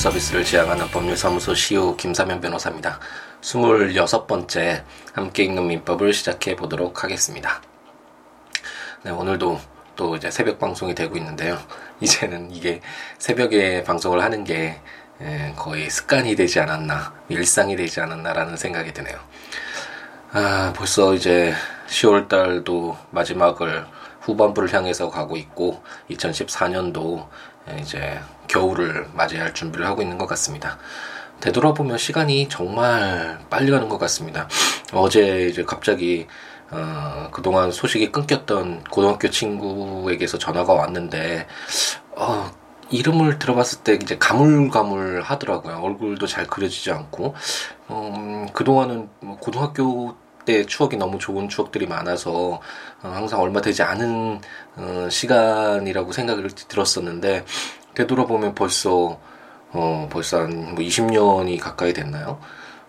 서비스를 지향하는 법률사무소 시우 김사면 변호사입니다. 26번째 함께 읽는 민법을 시작해 보도록 하겠습니다. 네, 오늘도 또 이제 새벽 방송이 되고 있는데요. 이제는 이게 새벽에 방송을 하는 게 거의 습관이 되지 않았나, 일상이 되지 않았나라는 생각이 드네요. 아, 벌써 이제 10월 달도 마지막을 후반부를 향해서 가고 있고 2014년도 이제 겨울을 맞이할 준비를 하고 있는 것 같습니다. 되돌아보면 시간이 정말 빨리 가는 것 같습니다. 어제 이제 갑자기 어, 그동안 소식이 끊겼던 고등학교 친구에게서 전화가 왔는데 어, 이름을 들어봤을 때 이제 가물가물 하더라고요. 얼굴도 잘 그려지지 않고 음, 그동안은 뭐 고등학교 때 추억이 너무 좋은 추억들이 많아서 어, 항상 얼마 되지 않은 어, 시간이라고 생각을 들었었는데 되돌아보면 벌써 어 벌써 한뭐 20년이 가까이 됐나요?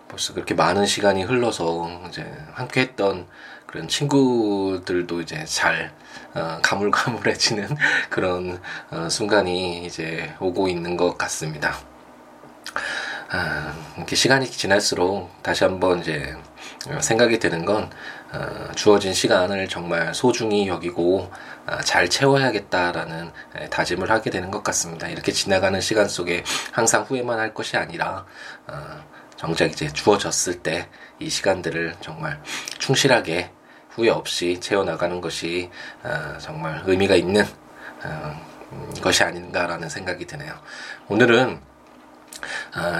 벌써 그렇게 많은 시간이 흘러서 이제 함께 했던 그런 친구들도 이제 잘 어, 가물가물해지는 그런 어, 순간이 이제 오고 있는 것 같습니다. 아, 이렇게 시간이 지날수록 다시 한번 이제 생각이 드는 건 어, 주어진 시간을 정말 소중히 여기고 어, 잘 채워야겠다라는 다짐을 하게 되는 것 같습니다. 이렇게 지나가는 시간 속에 항상 후회만 할 것이 아니라 어, 정작 이제 주어졌을 때 이 시간들을 정말 충실하게 후회 없이 채워나가는 것이 정말 의미가 있는 것이 아닌가라는 생각이 드네요. 오늘은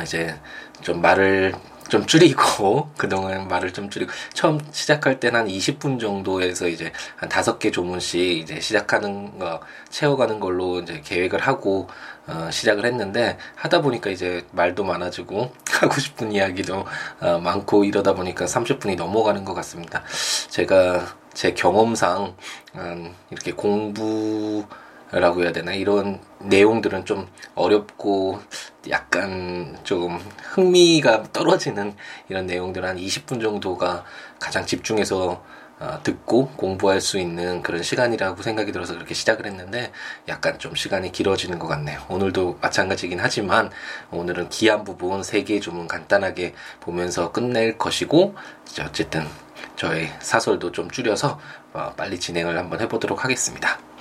이제 좀 말을 좀 줄이고 그동안 말을 좀 줄이고 처음 시작할 때는 한 20분 정도에서 이제 한 다섯 개 조문씩 이제 시작하는 거 채워가는 걸로 이제 계획을 하고 어, 시작을 했는데 하다 보니까 이제 말도 많아지고 하고 싶은 이야기도 어, 많고 이러다 보니까 30분이 넘어가는 것 같습니다. 제가 제 경험상 음, 이렇게 공부 라고 해야 되나 이런 내용들은 좀 어렵고 약간 조금 흥미가 떨어지는 이런 내용들 한 20분 정도가 가장 집중해서 어, 듣고 공부할 수 있는 그런 시간이라고 생각이 들어서 그렇게 시작을 했는데 약간 좀 시간이 길어지는 것 같네요. 오늘도 마찬가지긴 하지만 오늘은 기한 부분 3개 좀 간단하게 보면서 끝낼 것이고 어쨌든 저의 사설도 좀 줄여서 어, 빨리 진행을 한번 해보도록 하겠습니다.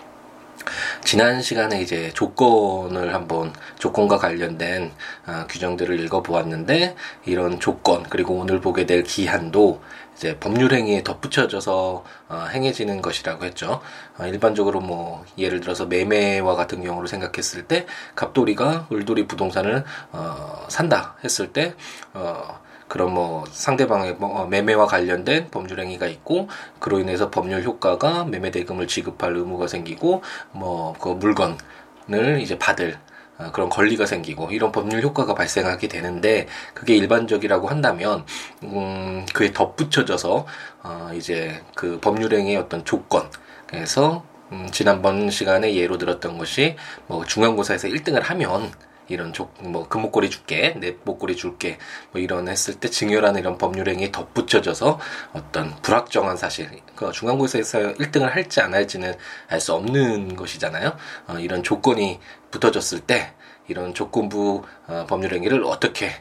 지난 시간에 이제 조건을 한번 조건과 관련된 어, 규정들을 읽어보았는데 이런 조건 그리고 오늘 보게 될 기한도 이제 법률 행위에 덧붙여져서 어, 행해지는 것이라고 했죠. 어, 일반적으로 뭐 예를 들어서 매매와 같은 경우로 생각했을 때 갑돌이가 을돌이 부동산을 어, 산다 했을 때 어, 그런 뭐 상대방의 뭐 어, 매매와 관련된 법률 행위가 있고 그로 인해서 법률 효과가 매매 대금을 지급할 의무가 생기고 뭐 그 물건을 이제 받을 어, 그런 권리가 생기고 이런 법률 효과가 발생하게 되는데 그게 일반적이라고 한다면 음 그에 덧붙여져서 어 이제 그 법률행위의 어떤 조건 그래서 음 지난번 시간에 예로 들었던 것이 뭐 중간고사에서 1등을 하면 이런 조, 뭐 금목걸이 줄게, 내 목걸이 줄게, 뭐 이런 했을 때 증여라는 이런 법률행위에 덧붙여져서 어떤 불확정한 사실, 그 중간고사에서 1등을 할지 안 할지는 알 수 없는 것이잖아요. 어, 이런 조건이 붙어졌을 때 이런 조건부 어, 법률행위를 어떻게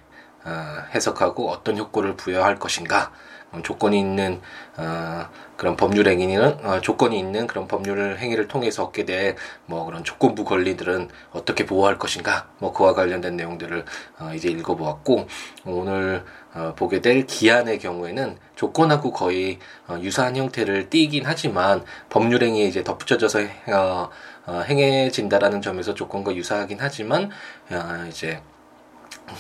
어, 해석하고 어떤 효과를 부여할 것인가 어, 조건이 있는 어, 그런 법률 행위는 어, 조건이 있는 그런 법률 행위를 통해서 얻게 될뭐 그런 조건부 권리들은 어떻게 보호할 것인가? 뭐 그와 관련된 내용들을 어, 이제 읽어보았고 오늘 어, 보게 될 기한의 경우에는 조건하고 거의 어, 유사한 형태를 띠긴 하지만 법률 행위에 이제 덧붙여져서 어, 어, 행해진다라는 점에서 조건과 유사하긴 하지만 어, 이제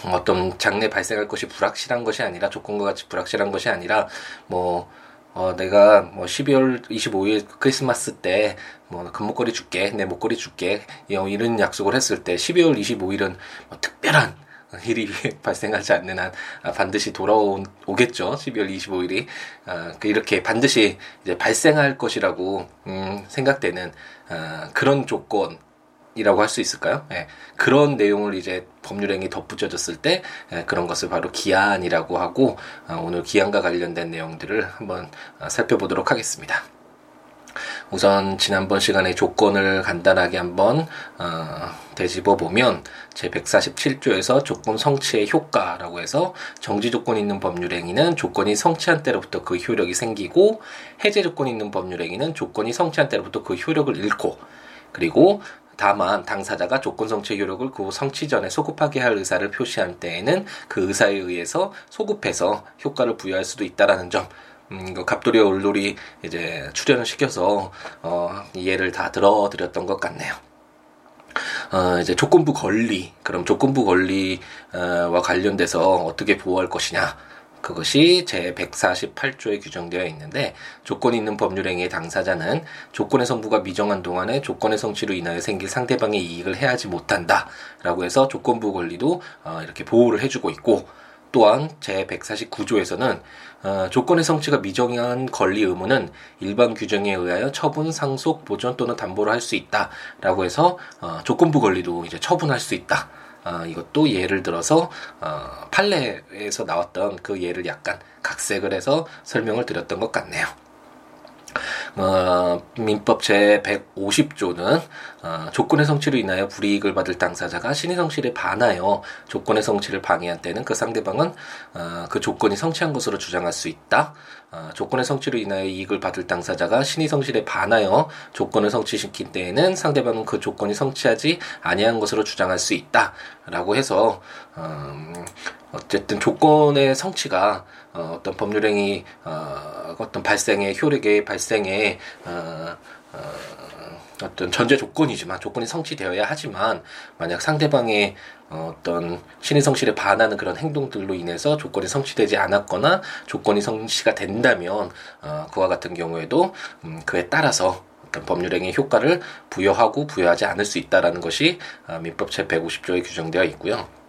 어떤 장래 발생할 것이 불확실한 것이 아니라 조건과 같이 불확실한 것이 아니라 뭐 어, 내가 뭐 12월 25일 크리스마스 때 뭐 금목걸이 줄게, 내 목걸이 줄게, 이런 약속을 했을 때 12월 25일은 뭐 특별한 일이 발생하지 않는 한 반드시 돌아오겠죠. 12월 25일이 어, 이렇게 반드시 이제 발생할 것이라고 음, 생각되는 어, 그런 조건 이라고 할 수 있을까요? 예, 그런 내용을 이제 법률행위 덧붙여졌을 때 예, 그런 것을 바로 기한이라고 하고 어, 오늘 기한과 관련된 내용들을 한번 어, 살펴보도록 하겠습니다. 우선 지난번 시간에 조건을 간단하게 한번 어, 되짚어 보면 제 147조에서 조건 성취의 효과라고 해서 정지 조건 있는 법률 행위는 조건이 성취한 때로부터 그 효력이 생기고 해제 조건 있는 법률 행위는 조건이 성취한 때로부터 그 효력을 잃고 그리고 다만 당사자가 조건 성취 효력을 그 성취 전에 소급하게 할 의사를 표시한 때에는 그 의사에 의해서 소급해서 효과를 부여할 수도 있다라는 점 음, 그 갑돌이와 울돌이 이제 출연을 시켜서 어, 이해를 다 들어드렸던 것 같네요. 어, 이제 조건부 권리, 그럼 조건부 권리와 관련돼서 어떻게 보호할 것이냐. 그것이 제 148조에 규정되어 있는데 조건 있는 법률행위의 당사자는 조건의 성부가 미정한 동안에 조건의 성취로 인하여 생길 상대방의 이익을 해하지 못한다라고 해서 조건부 권리도 어, 이렇게 보호를 해주고 있고 또한 제149조에서는 어, 조건의 성취가 미정한 권리 의무는 일반 규정에 의하여 처분, 상속, 보존 또는 담보를 할수 있다라고 해서 어, 조건부 권리도 이제 처분할 수 있다. 어, 이것도 예를 들어서 어, 판례에서 나왔던 그 예를 약간 각색을 해서 설명을 드렸던 것 같네요. 어, 민법 제 150조는 어, 조건의 성취로 인하여 불이익을 받을 당사자가 신의 성취를 반하여 조건의 성취를 방해한 때는 그 상대방은 어, 그 조건이 성취한 것으로 주장할 수 있다. 어, 조건의 성취로 인하여 이익을 받을 당사자가 신의 성실에 반하여 조건을 성취시킨 때에는 상대방은 그 조건이 성취하지 아니한 것으로 주장할 수 있다라고 해서 음, 어쨌든 조건의 성취가 어, 어떤 법률행위 어, 어떤 발생의 효력의 발생에 어, 어, 어떤 전제 조건이지만 조건이 성취되어야 하지만 만약 상대방의 어떤 신의 성실에 반하는 그런 행동들로 인해서 조건이 성취되지 않았거나 조건이 성취가 된다면 어, 그와 같은 경우에도 음, 그에 따라서 어떤 법률행위 효과를 부여하고 부여하지 않을 수 있다라는 것이 어, 민법 제 150조에 규정되어 있고요.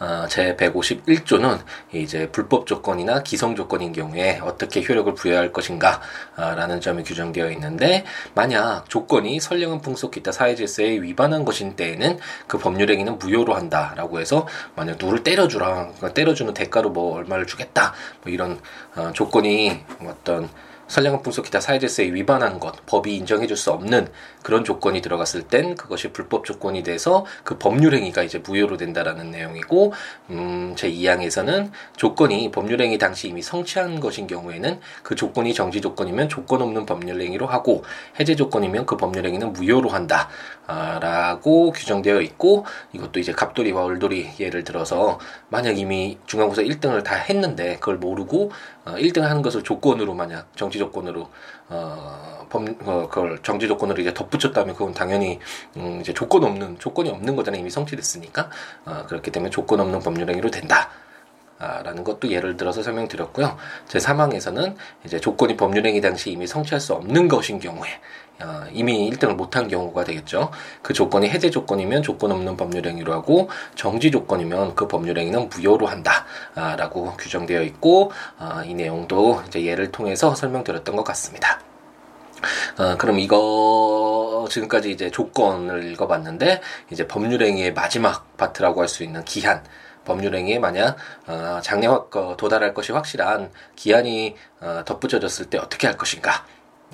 어, 제 151조는 이제 불법 조건이나 기성 조건인 경우에 어떻게 효력을 부여할 것인가라는 어, 점이 규정되어 있는데 만약 조건이 선량한 풍속 기타 사회 질서에 위반한 것인 때에는 그 법률 행위는 무효로 한다라고 해서 만약 누를 때려주라 그러니까 때려주는 대가로 뭐 얼마를 주겠다 뭐 이런 어, 조건이 어떤 선량한 풍속 기타 사회질서에 위반한 것, 법이 인정해줄 수 없는 그런 조건이 들어갔을 땐 그것이 불법 조건이 돼서 그 법률 행위가 이제 무효로 된다라는 내용이고, 음, 제 2항에서는 조건이 법률 행위 당시 이미 성취한 것인 경우에는 그 조건이 정지 조건이면 조건 없는 법률 행위로 하고 해제 조건이면 그 법률 행위는 무효로 한다. 아, 라고 규정되어 있고 이것도 이제 갑돌이와 얼돌이 예를 들어서 만약 이미 중간고사 1등을 다 했는데 그걸 모르고 어, 1등 하는 것을 조건으로 만약 정지 조건으로 어, 범, 어, 그걸 정지 조건으로 이제 덧붙였다면 그건 당연히 음, 이제 조건 없는 조건이 없는 거잖아요 이미 성취됐으니까 어, 그렇기 때문에 조건 없는 법률행위로 된다. 아, 라는 것도 예를 들어서 설명드렸고요. 제 사망에서는 이제 조건이 법률행위 당시 이미 성취할 수 없는 것인 경우에 어, 이미 1등을 못한 경우가 되겠죠. 그 조건이 해제 조건이면 조건 없는 법률행위로 하고 정지 조건이면 그 법률행위는 무효로 한다라고 아, 규정되어 있고 아, 이 내용도 이제 예를 통해서 설명드렸던 것 같습니다. 어, 그럼 이거 지금까지 이제 조건을 읽어봤는데 이제 법률행위의 마지막 파트라고 할 수 있는 기한 법률행위에 만약 어, 장래 도달할 것이 확실한 기한이 어, 덧붙여졌을 때 어떻게 할 것인가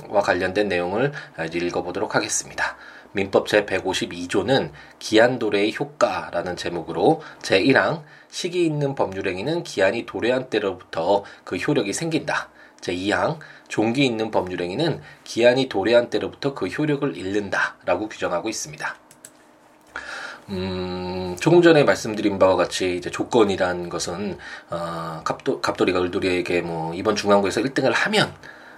와 관련된 내용을 읽어보도록 하겠습니다. 민법 제152조는 기한 도래의 효과라는 제목으로 제1항 시기 있는 법률행위는 기한이 도래한 때로부터 그 효력이 생긴다. 제2항 종기 있는 법률행위는 기한이 도래한 때로부터 그 효력을 잃는다. 라고 규정하고 있습니다. 음, 조금 전에 말씀드린 바와 같이 이제 조건이란 것은 어, 갑도, 갑돌이가 을돌이에게 뭐 이번 중간고에서 1등을 하면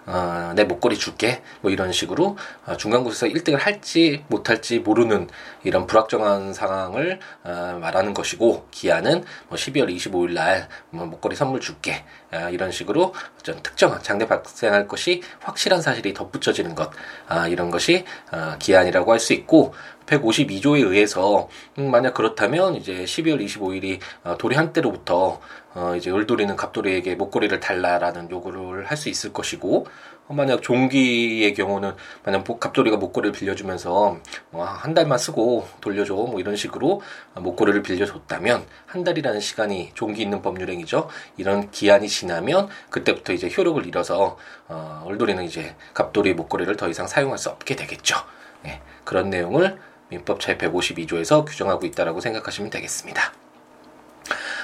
어, 내 목걸이 줄게. 뭐 이런 식으로 어, 중간고사에서 1등을 할지 못할지 모르는 이런 불확정한 상황을 어, 말하는 것이고 기한은 뭐 12월 25일 날 뭐 목걸이 선물 줄게. 어, 이런 식으로 어떤 특정한 장래 발생할 것이 확실한 사실이 덧붙여지는 것. 아, 이런 것이 어, 기한이라고 할 수 있고 152조에 의해서 음, 만약 그렇다면 이제 12월 25일이 어, 도리 한때로부터 어, 이제 을돌이는 갑돌이에게 목걸이를 달라라는 요구를 할 수 있을 것이고 어, 만약 종기의 경우는 만약 갑돌이가 목걸이를 빌려주면서 뭐한 달만 쓰고 돌려줘 뭐 이런 식으로 목걸이를 빌려줬다면 한 달이라는 시간이 종기 있는 법률행위죠. 이런 기한이 지나면 그때부터 이제 효력을 잃어서 어, 을돌이는 이제 갑돌이 목걸이를 더 이상 사용할 수 없게 되겠죠. 네, 그런 내용을 민법 제152조에서 규정하고 있다라고 생각하시면 되겠습니다.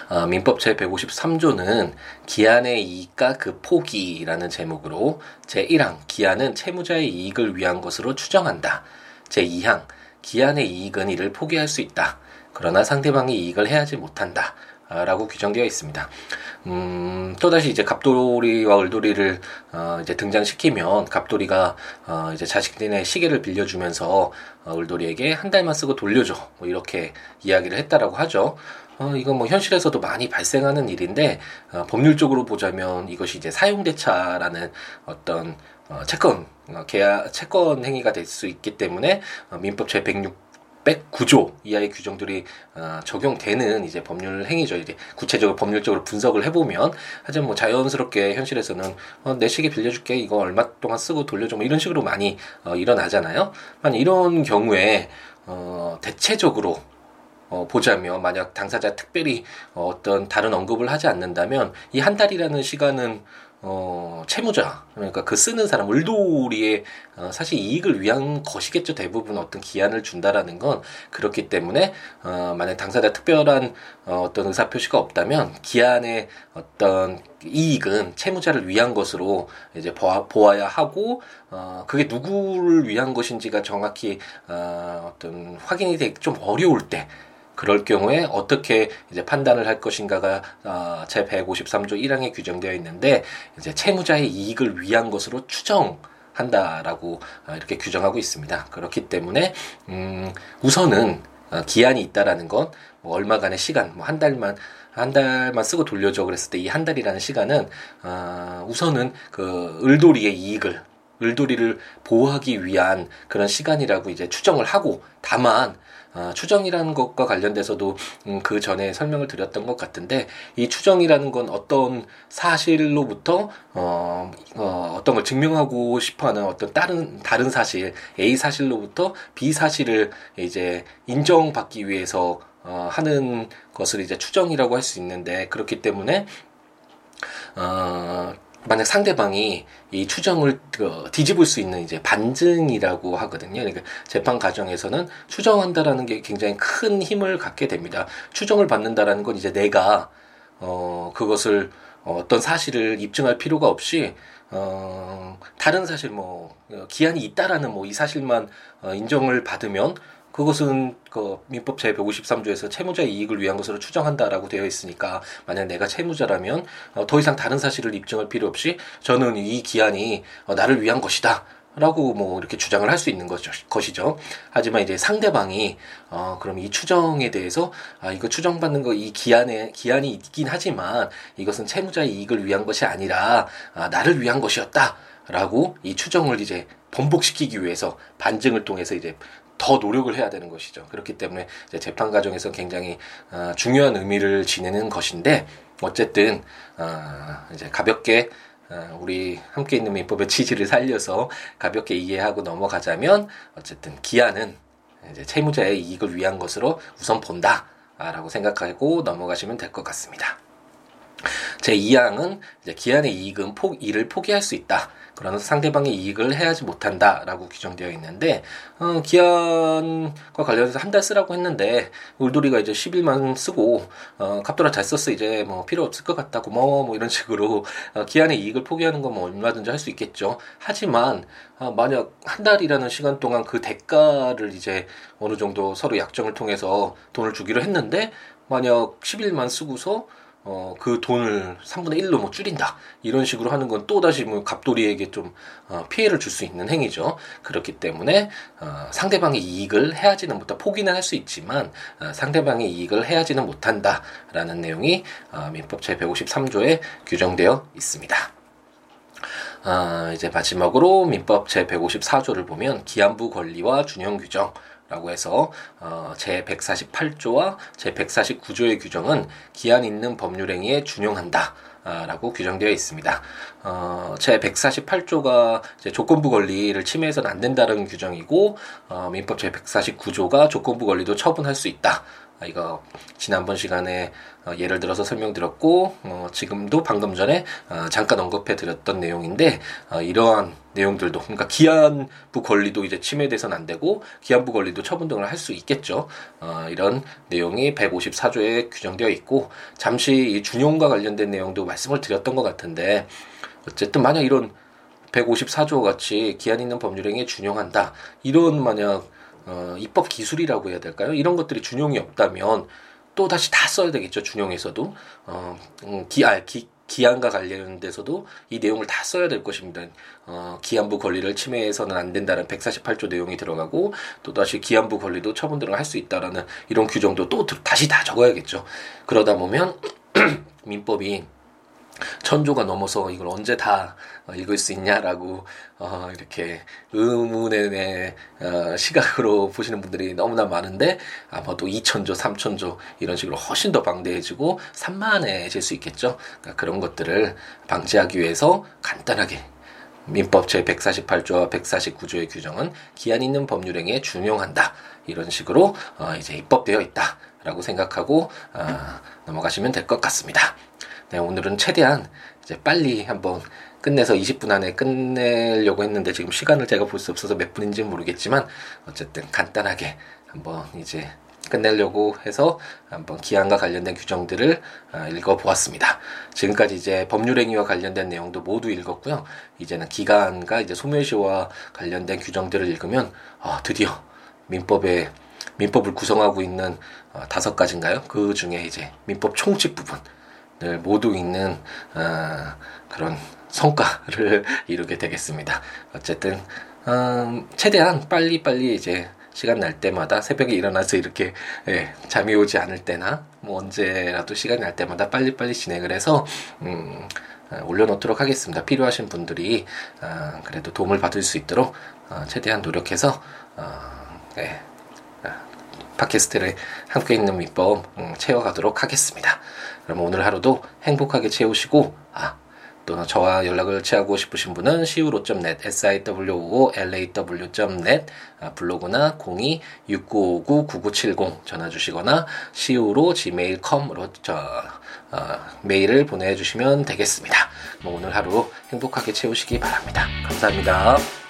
어, 민법 제153조는 기한의 이익과 그 포기라는 제목으로 제1항 기한은 채무자의 이익을 위한 것으로 추정한다. 제2항 기한의 이익은 이를 포기할 수 있다. 그러나 상대방이 이익을 해야지 못한다. 라고 규정되어 있습니다. 음, 또다시 이제 갑돌이와 을돌이를 어, 이제 등장시키면 갑돌이가 어, 이제 자식들의 시계를 빌려주면서 어, 을돌이에게 한 달만 쓰고 돌려줘 뭐 이렇게 이야기를 했다라고 하죠. 어, 이건 뭐 현실에서도 많이 발생하는 일인데 어, 법률적으로 보자면 이것이 이제 사용대차라는 어떤 어, 채권 어, 계약 채권 행위가 될 수 있기 때문에 어, 민법 제 106. 109조 이하의 규정들이 어, 적용되는 이제 법률 행위죠. 이제 구체적으로 법률적으로 분석을 해보면 하지만 뭐 자연스럽게 현실에서는 어, 내 시계 빌려줄게 이거 얼마 동안 쓰고 돌려줘 뭐 이런 식으로 많이 어, 일어나잖아요. 만 이런 경우에 어, 대체적으로 어, 보자면 만약 당사자 특별히 어, 어떤 다른 언급을 하지 않는다면 이 한 달이라는 시간은 어, 채무자, 그러니까 그 쓰는 사람, 을돌이의 어, 사실 이익을 위한 것이겠죠. 대부분 어떤 기한을 준다라는 건 그렇기 때문에, 어, 만약 당사자 특별한 어, 어떤 의사 표시가 없다면 기한의 어떤 이익은 채무자를 위한 것으로 이제 보아, 보아야 하고, 어, 그게 누구를 위한 것인지가 정확히, 어, 어떤 확인이 되기 좀 어려울 때, 그럴 경우에 어떻게 이제 판단을 할 것인가가 어, 제 153조 1항에 규정되어 있는데 이제 채무자의 이익을 위한 것으로 추정 한다라고 어, 이렇게 규정하고 있습니다. 그렇기 때문에 음 우선은 어, 기한이 있다라는 건 뭐 얼마간의 시간, 뭐 한 달만 한 달만 쓰고 돌려줘 그랬을 때 이 한 달이라는 시간은 어, 우선은 그 을돌이의 이익을 을돌이를 보호하기 위한 그런 시간이라고 이제 추정을 하고 다만 아, 추정이라는 것과 관련돼서도 음, 그 전에 설명을 드렸던 것 같은데 이 추정이라는 건 어떤 사실로부터 어, 어 어떤 걸 증명하고 싶어하는 어떤 다른 다른 사실 A 사실로부터 B 사실을 이제 인정받기 위해서 어, 하는 것을 이제 추정이라고 할 수 있는데 그렇기 때문에 어, 만약 상대방이 이 추정을 그, 뒤집을 수 있는 이제 반증이라고 하거든요. 그러니까 재판 과정에서는 추정한다라는 게 굉장히 큰 힘을 갖게 됩니다. 추정을 받는다라는 건 이제 내가 어 그것을 어떤 사실을 입증할 필요가 없이 어 다른 사실 뭐 기한이 있다라는 뭐 이 사실만 어, 인정을 받으면 그것은 그 민법 제 153조에서 채무자의 이익을 위한 것으로 추정한다라고 되어 있으니까 만약 내가 채무자라면 어, 더 이상 다른 사실을 입증할 필요 없이 저는 이 기한이 어, 나를 위한 것이다. 라고 뭐 이렇게 주장을 할 수 있는 것이죠, 것이죠. 하지만 이제 상대방이 어 그럼 이 추정에 대해서 아 이거 추정받는 거 이 기한에 기한이 있긴 하지만 이것은 채무자의 이익을 위한 것이 아니라 아 나를 위한 것이었다라고 이 추정을 이제 번복시키기 위해서 반증을 통해서 이제 더 노력을 해야 되는 것이죠. 그렇기 때문에 재판 과정에서 굉장히 어, 중요한 의미를 지니는 것인데 어쨌든 어, 이제 가볍게 어, 우리 함께 있는 민법의 취지를 살려서 가볍게 이해하고 넘어가자면 어쨌든 기한은 이제 채무자의 이익을 위한 것으로 우선 본다라고 생각하고 넘어가시면 될 것 같습니다. 제 2항은 이제 기한의 이익은 포, 이를 포기할 수 있다. 그러나 상대방의 이익을 해야지 못한다라고 규정되어 있는데 어, 기한과 관련해서 한 달 쓰라고 했는데 울돌이가 이제 10일만 쓰고 어, 갑돌아 잘 썼어 이제 뭐 필요 없을 것 같다고 뭐, 뭐 이런 식으로 어, 기한의 이익을 포기하는 건 뭐 얼마든지 할 수 있겠죠. 하지만 어, 만약 한 달이라는 시간 동안 그 대가를 이제 어느 정도 서로 약정을 통해서 돈을 주기로 했는데 만약 10일만 쓰고서 어, 그 돈을 3분의 1로 뭐 줄인다. 이런 식으로 하는 건 또다시 뭐 갑돌이에게 좀, 어, 피해를 줄 수 있는 행위죠. 그렇기 때문에, 어, 상대방의 이익을 해야지는 못다. 포기는 할 수 있지만, 어, 상대방의 이익을 해야지는 못한다. 라는 내용이, 어, 민법 제153조에 규정되어 있습니다. 아, 이제 마지막으로 민법 제154조를 보면 기한부 권리와 준용 규정 라고 해서 어, 제 148조와 제 149조의 규정은 기한 있는 법률행위에 준용한다. 라고 규정되어 있습니다. 어, 제 148조가 조건부 권리를 침해해서는 안 된다는 규정이고, 어, 민법 제 149조가 조건부 권리도 처분할 수 있다. 아, 이거 지난번 시간에 어, 예를 들어서 설명드렸고 어, 지금도 방금 전에 어, 잠깐 언급해 드렸던 내용인데 어, 이러한 내용들도 그러니까 기한부 권리도 이제 침해돼서는 안 되고 기한부 권리도 처분 등을 할 수 있겠죠. 어, 이런 내용이 154조에 규정되어 있고 잠시 이 준용과 관련된 내용도 말씀을 드렸던 것 같은데 어쨌든 만약 이런 154조 같이 기한 있는 법률행위에 준용한다 이런 만약 어, 입법 기술이라고 해야 될까요? 이런 것들이 준용이 없다면 또 다시 다 써야 되겠죠. 준용에서도 어, 음, 기, 아, 기, 기한과 관련돼서도 이 내용을 다 써야 될 것입니다. 어, 기한부 권리를 침해해서는 안 된다는 148조 내용이 들어가고 또 다시 기한부 권리도 처분 들을 할 수 있다라는 이런 규정도 또 다시 다 적어야겠죠. 그러다 보면 민법이 천조가 넘어서 이걸 언제 다 어, 읽을 수 있냐라고 어, 이렇게 의문의 어, 시각으로 보시는 분들이 너무나 많은데 아마도 2천조, 3천조 이런 식으로 훨씬 더 방대해지고 산만해질 수 있겠죠. 그러니까 그런 것들을 방지하기 위해서 간단하게 민법 제 148조와 149조의 규정은 기한 있는 법률행위에 준용한다. 이런 식으로 어, 이제 입법되어 있다라고 생각하고 어, 넘어가시면 될 것 같습니다. 네, 오늘은 최대한 이제 빨리 한번 끝내서 20분 안에 끝내려고 했는데 지금 시간을 제가 볼 수 없어서 몇 분인지는 모르겠지만 어쨌든 간단하게 한번 이제 끝내려고 해서 한번 기한과 관련된 규정들을 아, 읽어보았습니다. 지금까지 이제 법률행위와 관련된 내용도 모두 읽었고요. 이제는 기간과 이제 소멸시와 관련된 규정들을 읽으면 아, 드디어 민법에 민법을 구성하고 있는 어, 다섯 가지인가요? 그 중에 이제 민법 총칙 부분 모두 있는 어, 그런 성과를 이루게 되겠습니다. 어쨌든 음, 최대한 빨리 빨리 이제 시간 날 때마다 새벽에 일어나서 이렇게 예, 잠이 오지 않을 때나 뭐 언제라도 시간 날 때마다 빨리빨리 진행을 해서 음, 어, 올려놓도록 하겠습니다. 필요하신 분들이 어, 그래도 도움을 받을 수 있도록 어, 최대한 노력해서 어, 예, 팟캐스트를 함께 있는 밑법 음, 채워가도록 하겠습니다. 그럼 오늘 하루도 행복하게 채우시고 아, 또 저와 연락을 취하고 싶으신 분은 siwo.net, siwo.law.net 아, 블로그나 02-6959-9970 전화 주시거나 siwo gmail.com으로 저 어, 메일을 보내주시면 되겠습니다. 오늘 하루 행복하게 채우시기 바랍니다. 감사합니다.